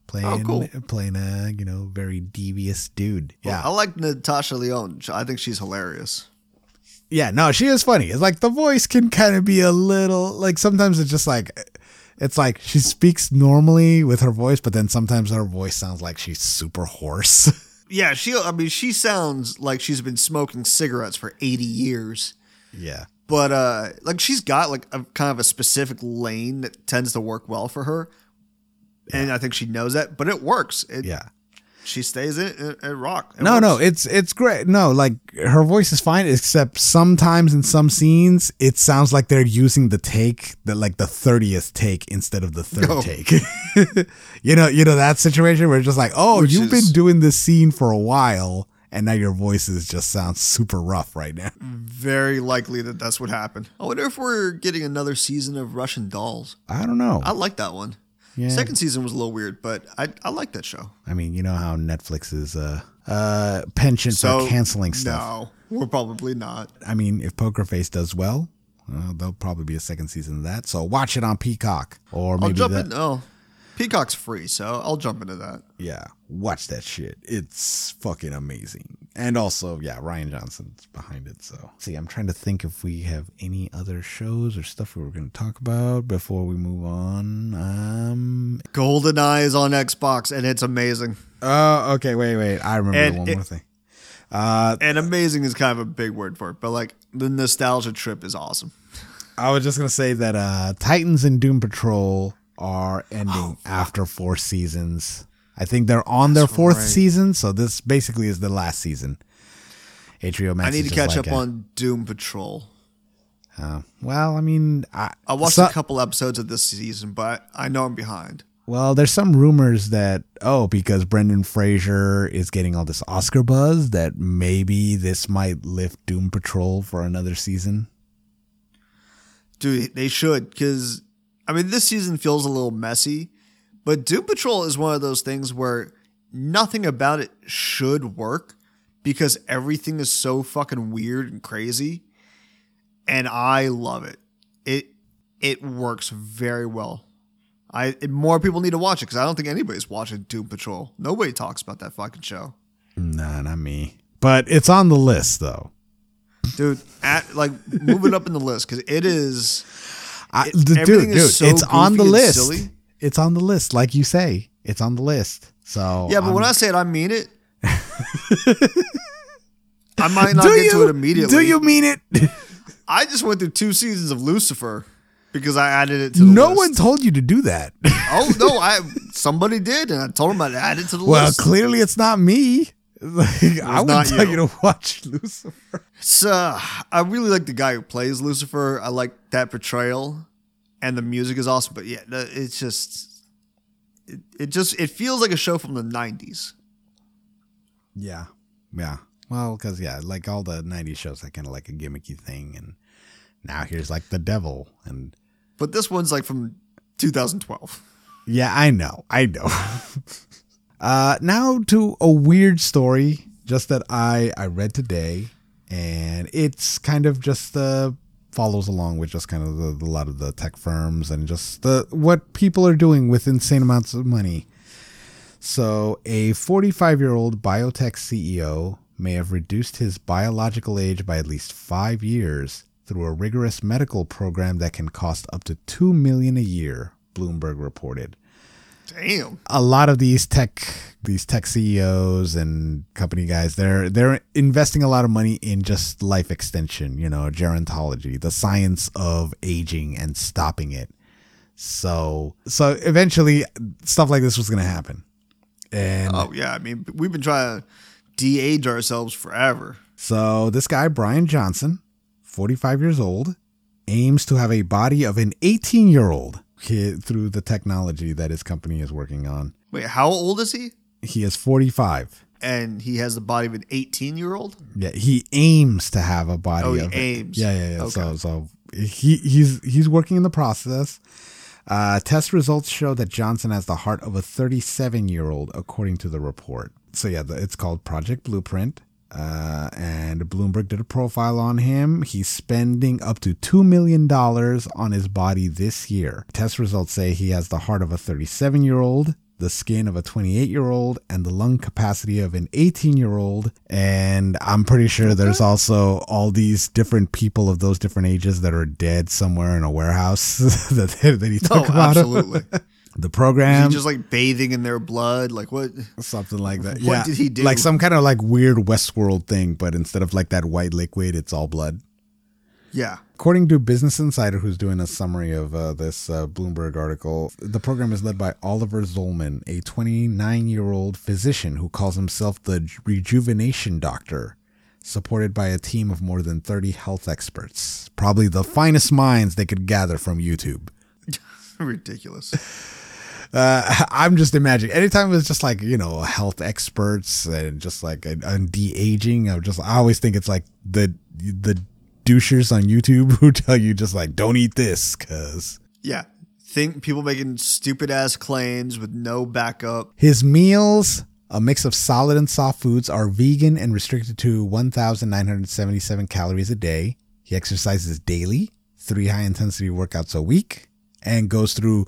playing Oh, cool. playing a you know very devious dude. Yeah, I like Natasha Lyonne. I think she's hilarious. Yeah. No, she is funny. It's like the voice can kind of be a little like sometimes it's just like it's like she speaks normally with her voice, but then sometimes her voice sounds like she's super hoarse. <laughs> Yeah, she. I mean, she sounds like she's been smoking cigarettes for 80 years. yeah, But uh, like she's got like a kind of a specific lane that tends to work well for her, and I think she knows that. But it works. It, yeah. She stays in it rock. It No, no, it's it's great. No, like her voice is fine, except sometimes in some scenes it sounds like they're using the take, the like the thirtieth take instead of the third take. <laughs> you know, you know that situation where it's just like, oh, Which you've is- been doing this scene for a while, and now your voices just sound super rough right now. very likely that that's what happened. I wonder if we're getting another season of Russian Dolls. I don't know. I like that one. Yeah. Second season was a little weird, but I I like that show. I mean, you know how Netflix is uh uh penchant So for canceling stuff. No, we're probably not. I mean, if Poker Face does well, uh, there'll probably be a second season of that. So watch it on Peacock or I'll maybe jump that. in. Oh, Peacock's free, so I'll jump into that. Yeah, watch that shit. It's fucking amazing. And also, yeah, Rian Johnson's behind it. So, see, I'm trying to think if we have any other shows or stuff we were going to talk about before we move on. Um. GoldenEye is on Xbox, and it's amazing. Oh, okay. Wait, wait. I remember And one it- more thing. Uh, And amazing is kind of a big word for it, but like the nostalgia trip is awesome. I was just gonna say that uh, Titans and Doom Patrol are ending Oh, after four seasons. I think they're on their fourth right. season, so this basically is the last season. Max. I need to catch like up a- on Doom Patrol. Uh, well, I mean, I, I watched so- a couple episodes of this season, but I know I'm behind. Well, there's some rumors that oh, because Brendan Fraser is getting all this Oscar buzz, that maybe this might lift Doom Patrol for another season. Dude, they should because I mean this season feels a little messy, but Doom Patrol is one of those things where nothing about it should work because everything is so fucking weird and crazy, and I love it. It it works very well. I more people need to watch it because I don't think anybody's watching Doom Patrol. Nobody talks about that fucking show, Nah, not me. But it's on the list though. dude. At like move it up in the list because it is. It- d- dude, everything dude, is so it's on the list. silly. It's on the list, like you say. It's on the list. So Yeah, but when I'm- I say it, I mean it. <laughs> I might not do get you to it immediately. Do you mean it? I just went through two seasons of Lucifer because I added it to the list. no list. one told you to do that. Oh no, <laughs> I somebody did, and I told them I'd add it to the well, list. Well, clearly it's not me. <laughs> Like, I would tell you. you. to watch Lucifer. It's, uh, I really like the guy who plays Lucifer. I like that portrayal, and the music is awesome. But yeah, it's just it, it just it feels like a show from the '90s. Yeah. Yeah. Well, because, yeah, like all the 90s shows, that kind of like a gimmicky thing. And now here's like the devil. And But this one's like from 2012. yeah, I know. I know. <laughs> uh, now to a weird story just that I, I read today. And it's kind of just uh, follows along with just kind of the, a lot of the tech firms and just the what people are doing with insane amounts of money. So, a 45 year old biotech CEO may have reduced his biological age by at least five years through a rigorous medical program that can cost up to two million a year. Bloomberg reported. Damn. A lot of these tech these tech CEOs and company guys they're they're investing a lot of money in just life extension, you know, gerontology, the science of aging and stopping it. So so eventually stuff like this was going to happen. And Oh yeah, I mean we've been trying to de-age ourselves forever. So this guy, Bryan Johnson, 45 years old, aims to have a body of an 18 year old through the technology that his company is working on. Wait, how old is he? He is 45. And he has the body of an 18 year old. Yeah, he aims to have a body Oh, he of aims. Yeah, yeah, yeah. Okay. So so he he's he's working in the process. Uh, test results show that Johnson has the heart of a 37 year old, according to the report. So yeah, the, it's called Project Blueprint. Uh, and Bloomberg did a profile on him. He's spending up to $2 million on his body this year. Test results say he has the heart of a 37 year old, the skin of a 28 year old, and the lung capacity of an 18 year old. And I'm pretty sure there's also all these different people of those different ages that are dead somewhere in a warehouse <laughs> that, that he Oh, took about. absolutely. <laughs> The program. just like bathing in their blood? Like what? Something like that. What yeah. did he do? Like some kind of like weird Westworld thing, but instead of like that white liquid, it's all blood. Yeah. According to Business Insider, who's doing a summary of uh, this uh, Bloomberg article, the program is led by Oliver Zolman, a 29 year old physician who calls himself the rejuvenation doctor, supported by a team of more than 30 health experts, probably the finest minds they could gather from YouTube. <laughs> Ridiculous. Uh, <laughs> I'm just imagining anytime it's just like you know health experts and just like on de aging. I'm just I always think it's like the the douchers on YouTube <laughs> who tell you just like don't eat this because Yeah. Think people making stupid ass claims with no backup. his meals. A mix of solid and soft foods are vegan and restricted to 1,977 calories a day. He exercises daily, three high intensity workouts a week, and goes through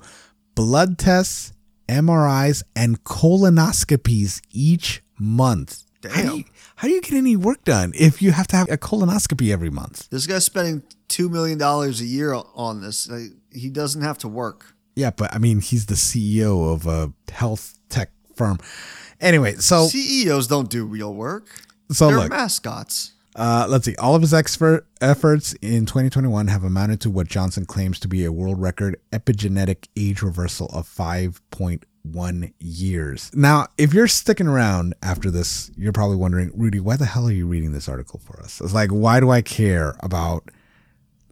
blood tests, MRIs, and colonoscopies each month. How do, you, how do you get any work done if you have to have a colonoscopy every month? This guy's spending two million dollars a year on this. Like, he doesn't have to work. Yeah, but I mean, he's the CEO of a health tech firm. Anyway, so CEOs don't do real work. so They're look, mascots. Uh, let's see. All of his expert efforts in 2021 have amounted to what Johnson claims to be a world record epigenetic age reversal of 5.1 years. Now, if you're sticking around after this, you're probably wondering, Rudy, why the hell are you reading this article for us? It's like, why do I care about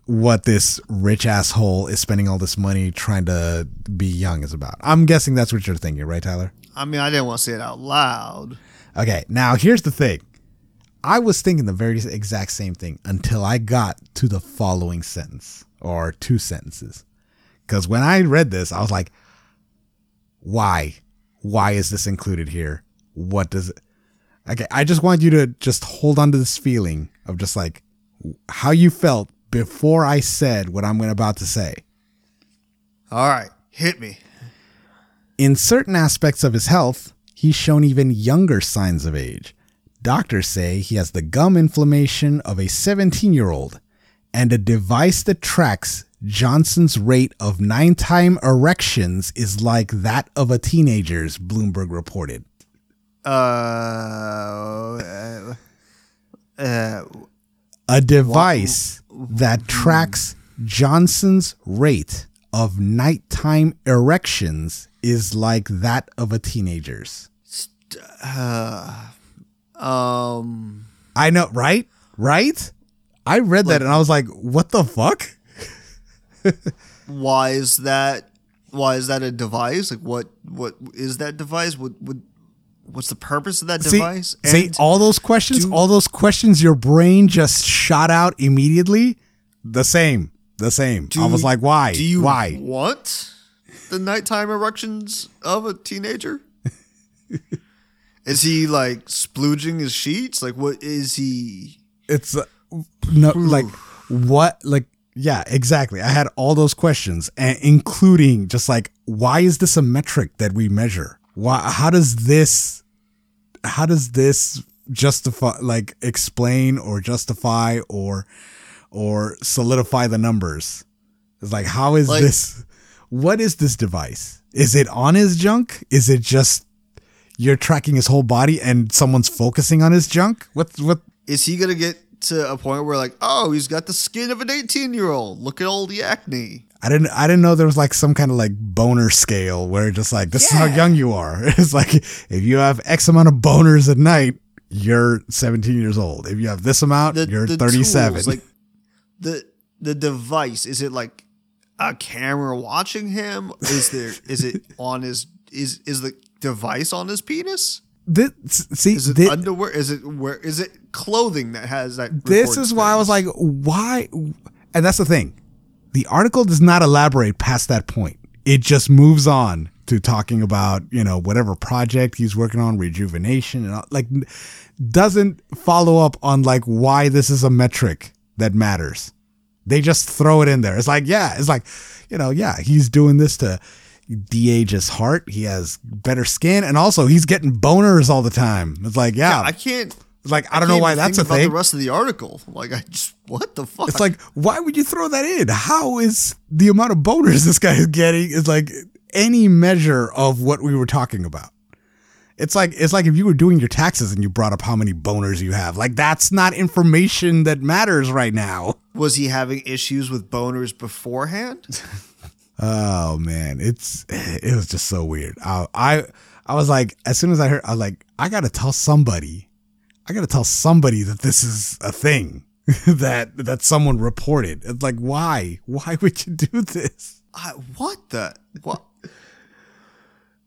what this rich asshole is spending all this money trying to be young is about? I'm guessing that's what you're thinking, right, Tyler? I mean, I didn't want to say it out loud. Okay, now here's the thing. I was thinking the very exact same thing until I got to the following sentence or two sentences. Because when I read this, I was like, why? Why is this included here? What does it? Okay, I just want you to just hold on to this feeling of just like how you felt before I said what I'm about to say. All right, hit me. In certain aspects of his health, he's shown even younger signs of age. Doctors say he has the gum inflammation of a 17 year old, and a device that tracks Johnson's rate of nine time erections is like that of a teenager's, Bloomberg reported. Uh, uh, uh, A device that tracks Johnson's rate of nighttime erections is like that of a teenager's. uh, um, I know, right? Right? I read that and I was like, what the fuck? <laughs> why is that? why is that a device? Like what what is that device? What would what's the purpose of that See, device? see all those questions, do- all those questions your brain just shot out immediately. The same, the same. I was like, why? do you why? want the nighttime erections of a teenager? <laughs> is he like splooging his sheets? Like what is he? It's uh, no like what like yeah exactly. I had all those questions, and including just like why is this a metric that we measure? Why? How does this? How does this justify like explain or justify or or solidify the numbers? It's like how is Like- this? What is this device? Is it on his junk? Is it just you're tracking his whole body and someone's focusing on his junk? What what Is he gonna get to a point where like, oh, he's got the skin of an eighteen year old. Look at all the acne. I didn't I didn't know there was like some kind of like boner scale where just like this is how young you are. <laughs> It's like if you have X amount of boners at night, you're 17 years old. If you have this amount, the, you're the 37. tools, like the the device is it like a camera watching him is there is it <laughs> on his is is the device on his penis this, see, is it thi- underwear is it where is it clothing that has that this is why I was like, why? And that's the thing. The article does not elaborate past that point. It just moves on to talking about, you know, whatever project he's working on, rejuvenation, and all, like doesn't follow up on like why this is a metric that matters. They just throw it in there. It's like, yeah, it's like, you know, yeah, he's doing this to de-age his heart. He has better skin, and also he's getting boners all the time. It's like, yeah, I can't like I don't know why that's a about thing. the rest of the article like I just what the fuck It's like, why would you throw that in? How is the amount of boners <laughs> this guy is getting is like any measure of what we were talking about? It's like it's like if you were doing your taxes and you brought up how many boners you have. Like that's not information that matters right now. was he having issues with boners beforehand <laughs> Oh man, it's it was just so weird. I I, I was like, as soon as I heard, I was like, I gotta tell somebody, I gotta tell somebody that this is a thing <laughs> that that someone reported. It's like, why? Why <laughs> would you do this? I, what the what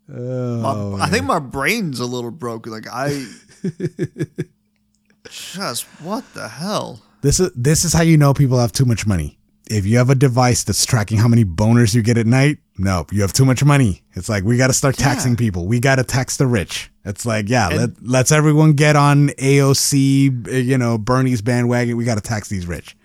Oh, My- I think my brain's a little broken. Like I <laughs> just what the hell? This is this is how you know people have too much money. If you have a device that's tracking how many boners you get at night, no, you have too much money. It's like we got to start taxing Yeah. people. We got to tax the rich. It's like yeah, And- let let's everyone get on AOC, uh, you know, Bernie's bandwagon. We got to tax these rich.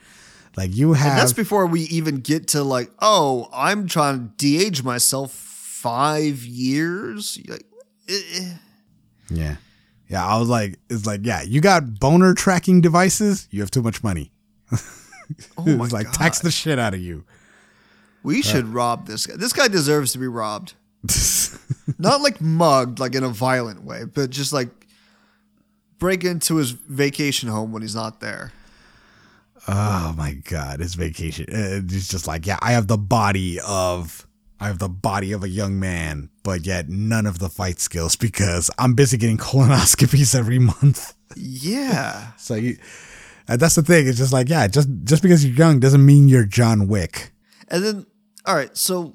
Like you have And that's before we even get to like, oh, I'm trying to de-age myself five years. Like, eh, eh. yeah, yeah. I was like, it's like yeah, you got boner tracking devices. You have too much money. <laughs> oh <laughs> my like god, tax the shit out of you. we should rob this guy. This guy deserves to be robbed. <laughs> Not like mugged, like in a violent way, but just like break into his vacation home when he's not there. Oh my god, his vacation. Uh, It's just like, yeah, I have the body of I have the body of a young man, but yet none of the fight skills because I'm busy getting colonoscopies every month. Yeah. <laughs> So you and that's the thing. It's just like, yeah, just just because you're young doesn't mean you're John Wick. And then, all right, so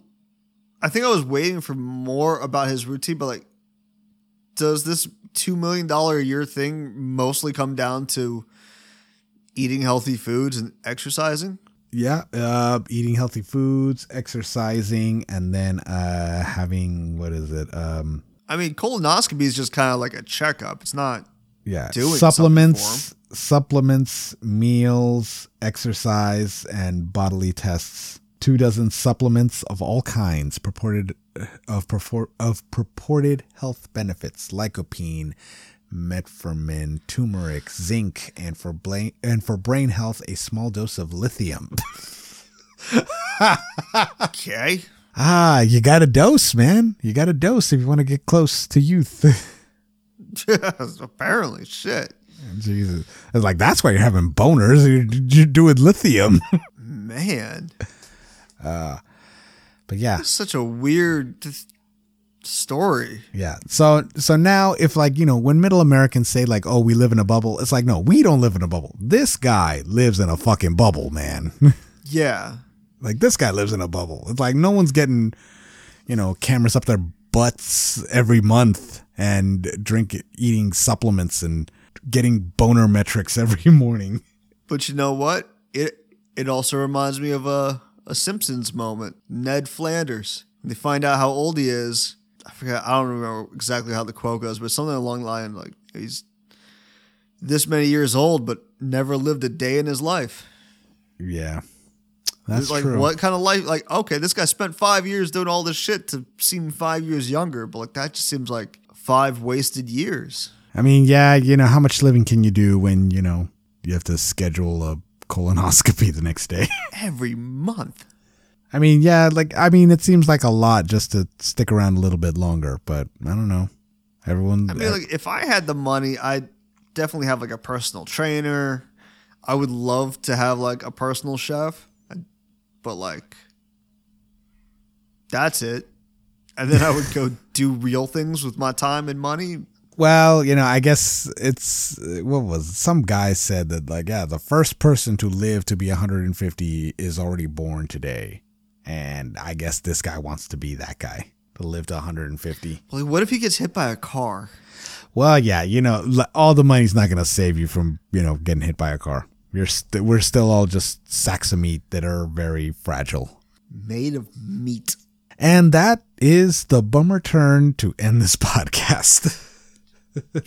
I think I was waiting for more about his routine, but like, does this $2 million a year thing mostly come down to eating healthy foods and exercising? Yeah, uh, eating healthy foods, exercising, and then uh, having what is it? Um, I mean, colonoscopy is just kind of like a checkup. It's not, yeah, Doing supplements, supplements, meals, exercise, and bodily tests. Two dozen supplements of all kinds purported of purport, of purported health benefits: lycopene, metformin, turmeric, zinc, and for brain and for brain health, a small dose of lithium. <laughs> okay. ah, you got a dose, man. You got a dose if you want to get close to youth. <laughs> <laughs> Apparently, shit. Jesus. It's like, that's why you're having boners. You're, you're doing lithium. <laughs> Man, uh, but yeah, that's such a weird th- story. yeah. So, so now if like, you know, when middle Americans say like, oh, we live in a bubble, it's like, no, we don't live in a bubble. This guy lives in a fucking bubble, man. <laughs> Yeah. like this guy lives in a bubble. It's like no one's getting, you know, cameras up their butts every month and drink eating supplements and getting boner metrics every <laughs> morning. But you know what? It it also reminds me of a a Simpsons moment. Ned Flanders. They find out how old he is. I forget. I don't remember exactly how the quote goes, but something along the line like he's this many years old, but never lived a day in his life. Yeah. That's It's like true. what kind of life? Like okay, this guy spent five years doing all this shit to seem five years younger, but like that just seems like five wasted years. I mean, yeah, you know, how much living can you do when, you know, you have to schedule a colonoscopy <laughs> the next day? Every month. I mean, yeah, like I mean, it seems like a lot just to stick around a little bit longer, but I don't know. Everyone I mean, uh, like if I had the money, I'd definitely have like a personal trainer. I would love to have like a personal chef, but like that's it. And then I would go do real things with my time and money. Well, you know, I guess it's what was it? some guy said that like yeah, the first person to live to be 150 is already born today, and I guess this guy wants to be that guy to live to 150. Like, what if he gets hit by a car? Well, yeah, you know, all the money's not going to save you from you know getting hit by a car. You're st- we're still all just sacks of meat that are very fragile. Made of meat. And that is the bummer turn to end this <laughs> podcast.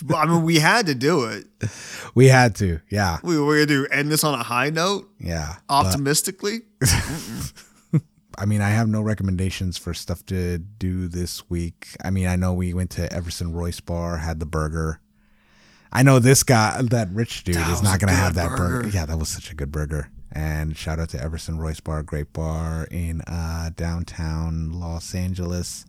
Well, I mean, we had to do it. we had to, yeah, We were gonna do end this on a high note, yeah. Optimistically. <laughs> I mean, I have no recommendations for stuff to do this week. I mean, I know we went to Everson Royce Bar, had the burger. I know this guy, that rich dude, That is not going to have that burger. burger. Yeah, that was such a good burger. And shout out to Everson Royce Bar, great bar in uh, downtown Los Angeles,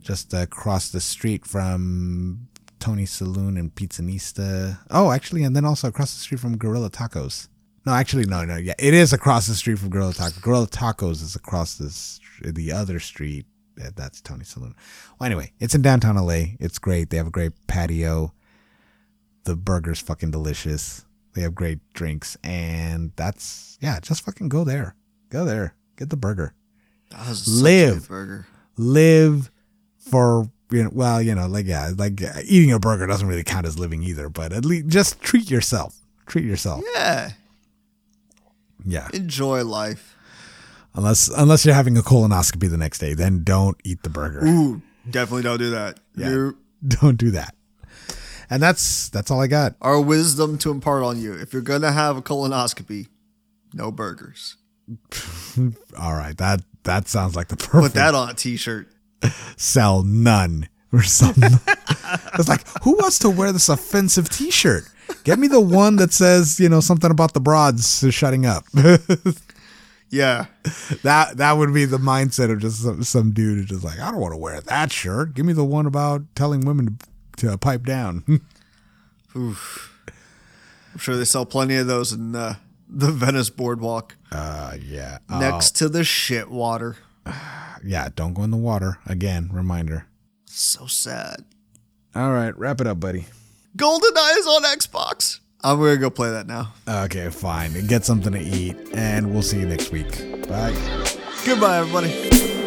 just across the street from Tony's Saloon and Pizzanista. Oh, actually, and then also across the street from Guerrilla Tacos. No, actually, no, no. Yeah, it is across the street from Guerrilla Tacos. Guerrilla Tacos is across this the other street. Uh, That's Tony's Saloon. Well, anyway, it's in downtown LA. It's great. They have a great patio. The burger's fucking delicious. They have great drinks, and that's yeah. Just fucking go there. Go there. Get the burger. That was Live. burger. Live for you know. Well, you know, like yeah, like uh, eating a burger doesn't really count as living either. But at least just treat yourself. Treat yourself. Yeah, Yeah. enjoy life. Unless unless you're having a colonoscopy the next day, then don't eat the burger. Ooh, definitely don't do that. Yeah. You <laughs> Don't do that. And that's that's all I got. our wisdom to impart on you. If you're gonna have a colonoscopy, no burgers. <laughs> All right, that that sounds like the perfect. Put that on a t-shirt. Sell none or something. <laughs> it's like who wants to wear this offensive T-shirt? Get me the one that says you know something about the broads shutting up. <laughs> Yeah, that that would be the mindset of just some, some dude who's just like I don't want to wear that shirt. Give me the one about telling women to, to pipe down. <laughs> Oof. I'm sure they sell plenty of those in uh, the Venice Boardwalk uh, yeah. next to the shit water. Yeah, don't go in the water. Again, reminder. So sad. All right, wrap it up, buddy. GoldenEye is on Xbox. I'm gonna go play that now. Okay, fine. Get something to eat, and we'll see you next week. Bye. Goodbye, everybody.